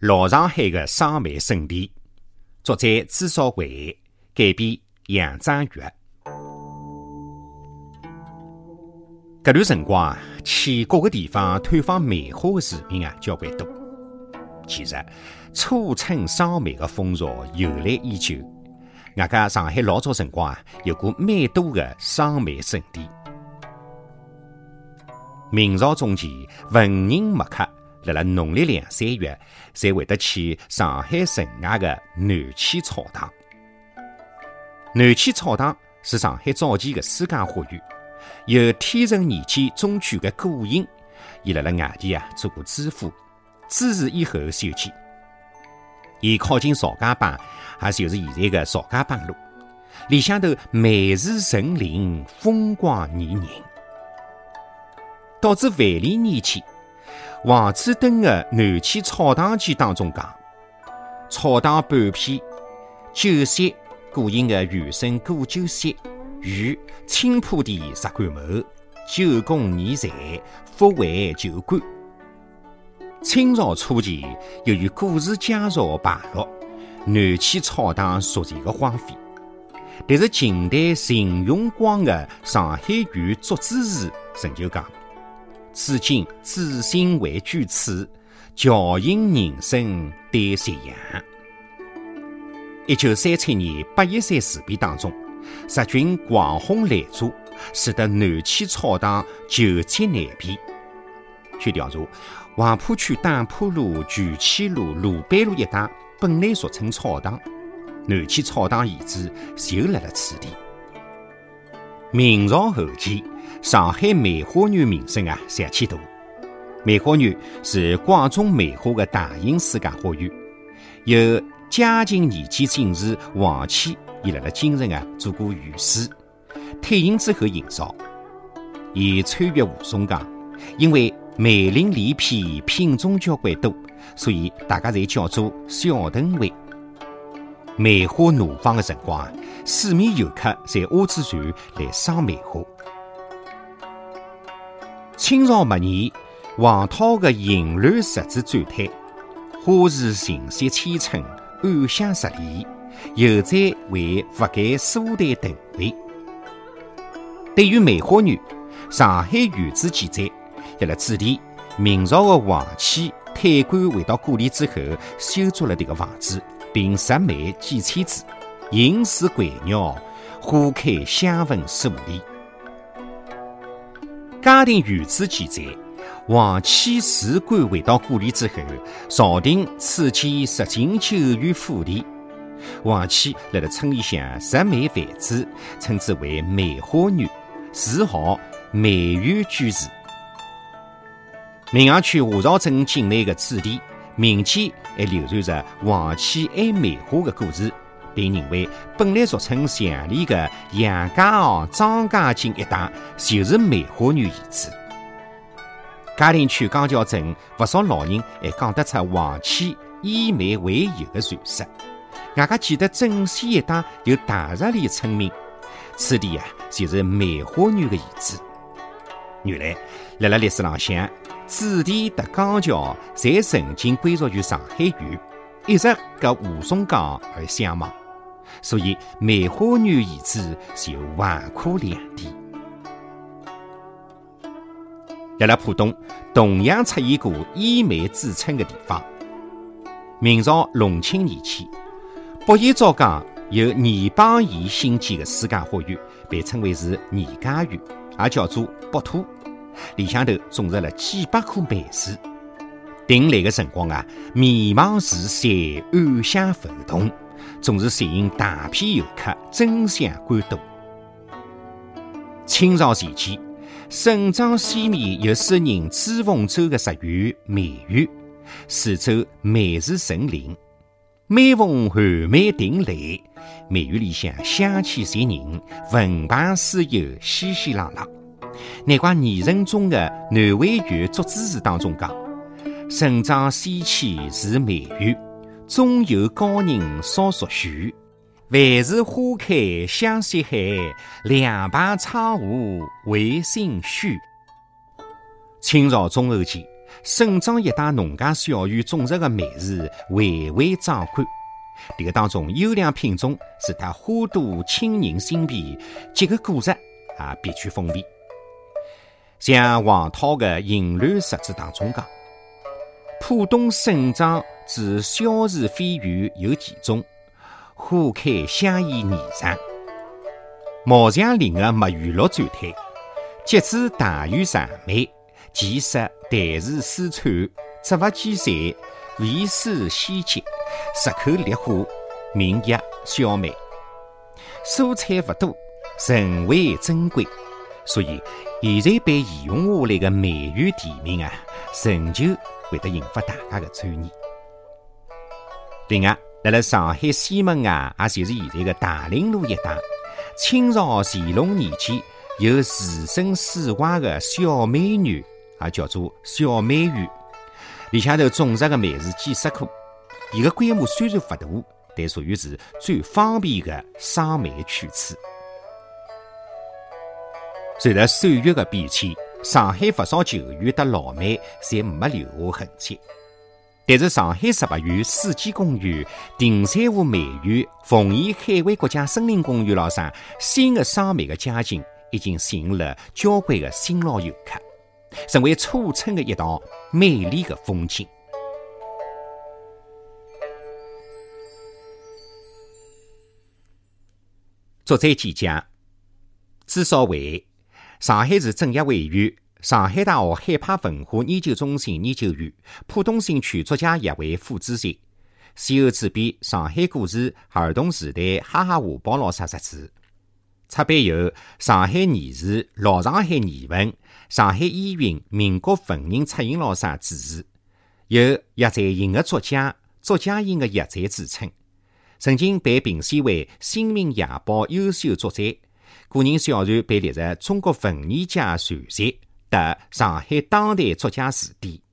老上海的双梅圣地，作者朱少伟，改编杨章岳。搿段辰光啊，去各个地方探访梅花的市民啊，交关多。其实，初春赏梅的风俗由来已久。外加上海老早辰光啊，有过蛮多的赏梅圣地。明朝中期，文人墨客。辣辣农历两三月，才会得去上海城外的南溪草堂。南溪草堂是上海早期的私家花园，由天成年间中举的顾影，伊辣辣外地啊做过知府，知事以后修建。伊靠近曹家浜，也就是现在的曹家浜路，里向头梅树成林，风光宜人。导致万历年间。王子登的《南齐草堂记》当中讲：“草堂半片，酒席古音的原声古酒席，与青浦地石棺墓，九宫年财，复为旧馆。”清朝初期，由于古史介绍败落，南齐草堂逐渐的荒废。但是近代秦永光的《上海豫竹枝词》仍旧讲。至今，至心为居此，教引人生对夕阳。一九三七年八一三事变当中，日军狂轰滥炸，使得南齐草堂久积难平。据调查，黄浦区打浦路、聚气路、鲁班路一带本来俗称草堂，南齐草堂遗址就辣辣此地。明朝后期。上海梅花园名声啊响千大。梅花园是广种梅花的大型私家花园，由嘉靖年间进士王谦伊辣辣京城啊做过御史，退隐之后营造。伊穿越吴淞江，因为梅林梨片品种交关多，所以大家侪叫做小屯围。梅花怒放的辰光，啊，四面游客侪划着船来赏梅花。清朝末年，黄涛的银銮石子展台，花树情色千春，暗香十里，犹在为覆盖苏台等位。对于梅花园，上海原著记载，辣辣主题，明朝的王谦退官回到故里之后，修筑了这个房子，并设梅几千枝，应是归鸟，花开香氛数里。嘉定原著记载，王谦辞官回到故里之后，朝廷赐建十进九园府邸。王谦辣辣村里向设梅繁殖，称之为梅花园，自号梅园居士。闵行区华漕镇境内的子弟民间还流传着王谦爱梅花的故事。并认为，本来俗称祥里的杨家坳、张家井一带就是梅花园遗址。嘉定区江桥镇不少老人还讲得出王谦以梅为友的传说。外加记得镇西一带有大石里村民，此地啊就是梅花园的遗址。原来，辣辣历史浪向，紫田和江桥侪曾经归属于上海县，一直隔吴淞江而相望。所以，梅花园遗址就横跨两地。辣辣浦东，同样出现过以梅著称的地方。明朝隆庆年间，北岩枣江由倪邦彦兴建的私家花园，被称为是倪家园，也叫做北土。里向头种植了几百棵梅树。定来的辰光啊，迷茫如山，暗香浮动。总是吸引大批游客争相观睹。清朝前期，省长西面有诗人朱凤洲的石园梅园，四周梅树成林，每逢寒梅定来，梅园里向香气袭人，闻旁诗友熙熙攘攘。难怪泥人中的《南汇园竹枝词》当中讲：“省长西迁是梅园。”终有高人烧熟许，万事花开香溪海，两排窗户为心虚。清朝中后期，省庄一带农家小院种植的梅子蔚为壮观。这个当中优良品种使它花朵沁人心脾，结个果实也别具风味。像王涛的《银兰十字》当中讲：“浦东省长之小树飞园有几种，花开香溢霓裳。毛墙林的墨玉绿展开，结子大有长美。”其实淡如丝绸，植物兼善，味丝鲜洁，食口烈火，名曰小梅。蔬菜不多，甚为珍贵，所以现在被沿用下来的梅园地名啊，仍旧会得引发大家的注意。另外，辣辣上海西门外，也就是现在的大林路一带，清朝乾隆年间有自身世外的小美女。也叫做小梅园，里向头种植的梅树几十棵。伊个规模虽然勿大，但属于是最方便的赏梅去处。随着岁月的变迁，上海不少旧园和老梅侪没留下痕迹。但是上海十八园、世纪公园、亭山湖梅园、奉贤海湾国家森林公园老上新的赏梅的佳境，已经吸引了交关的新老游客。成为初春的一道美丽的风景。作者简介：朱少伟，上海市政协委员，上海大学海派文化研究中心研究员，浦东新区作家协会副主席，先后主编《上海故事》《儿童时代》《哈哈画报》老师杂志。出版有《上海年史》《老上海年文》。上海依云民国文人出印老师主持，有叶在英的作家、作家印的叶在之称，曾经被评选为《新民夜报》优秀作者，个人小传被列入中国文艺界传集，得上海当代作家词典。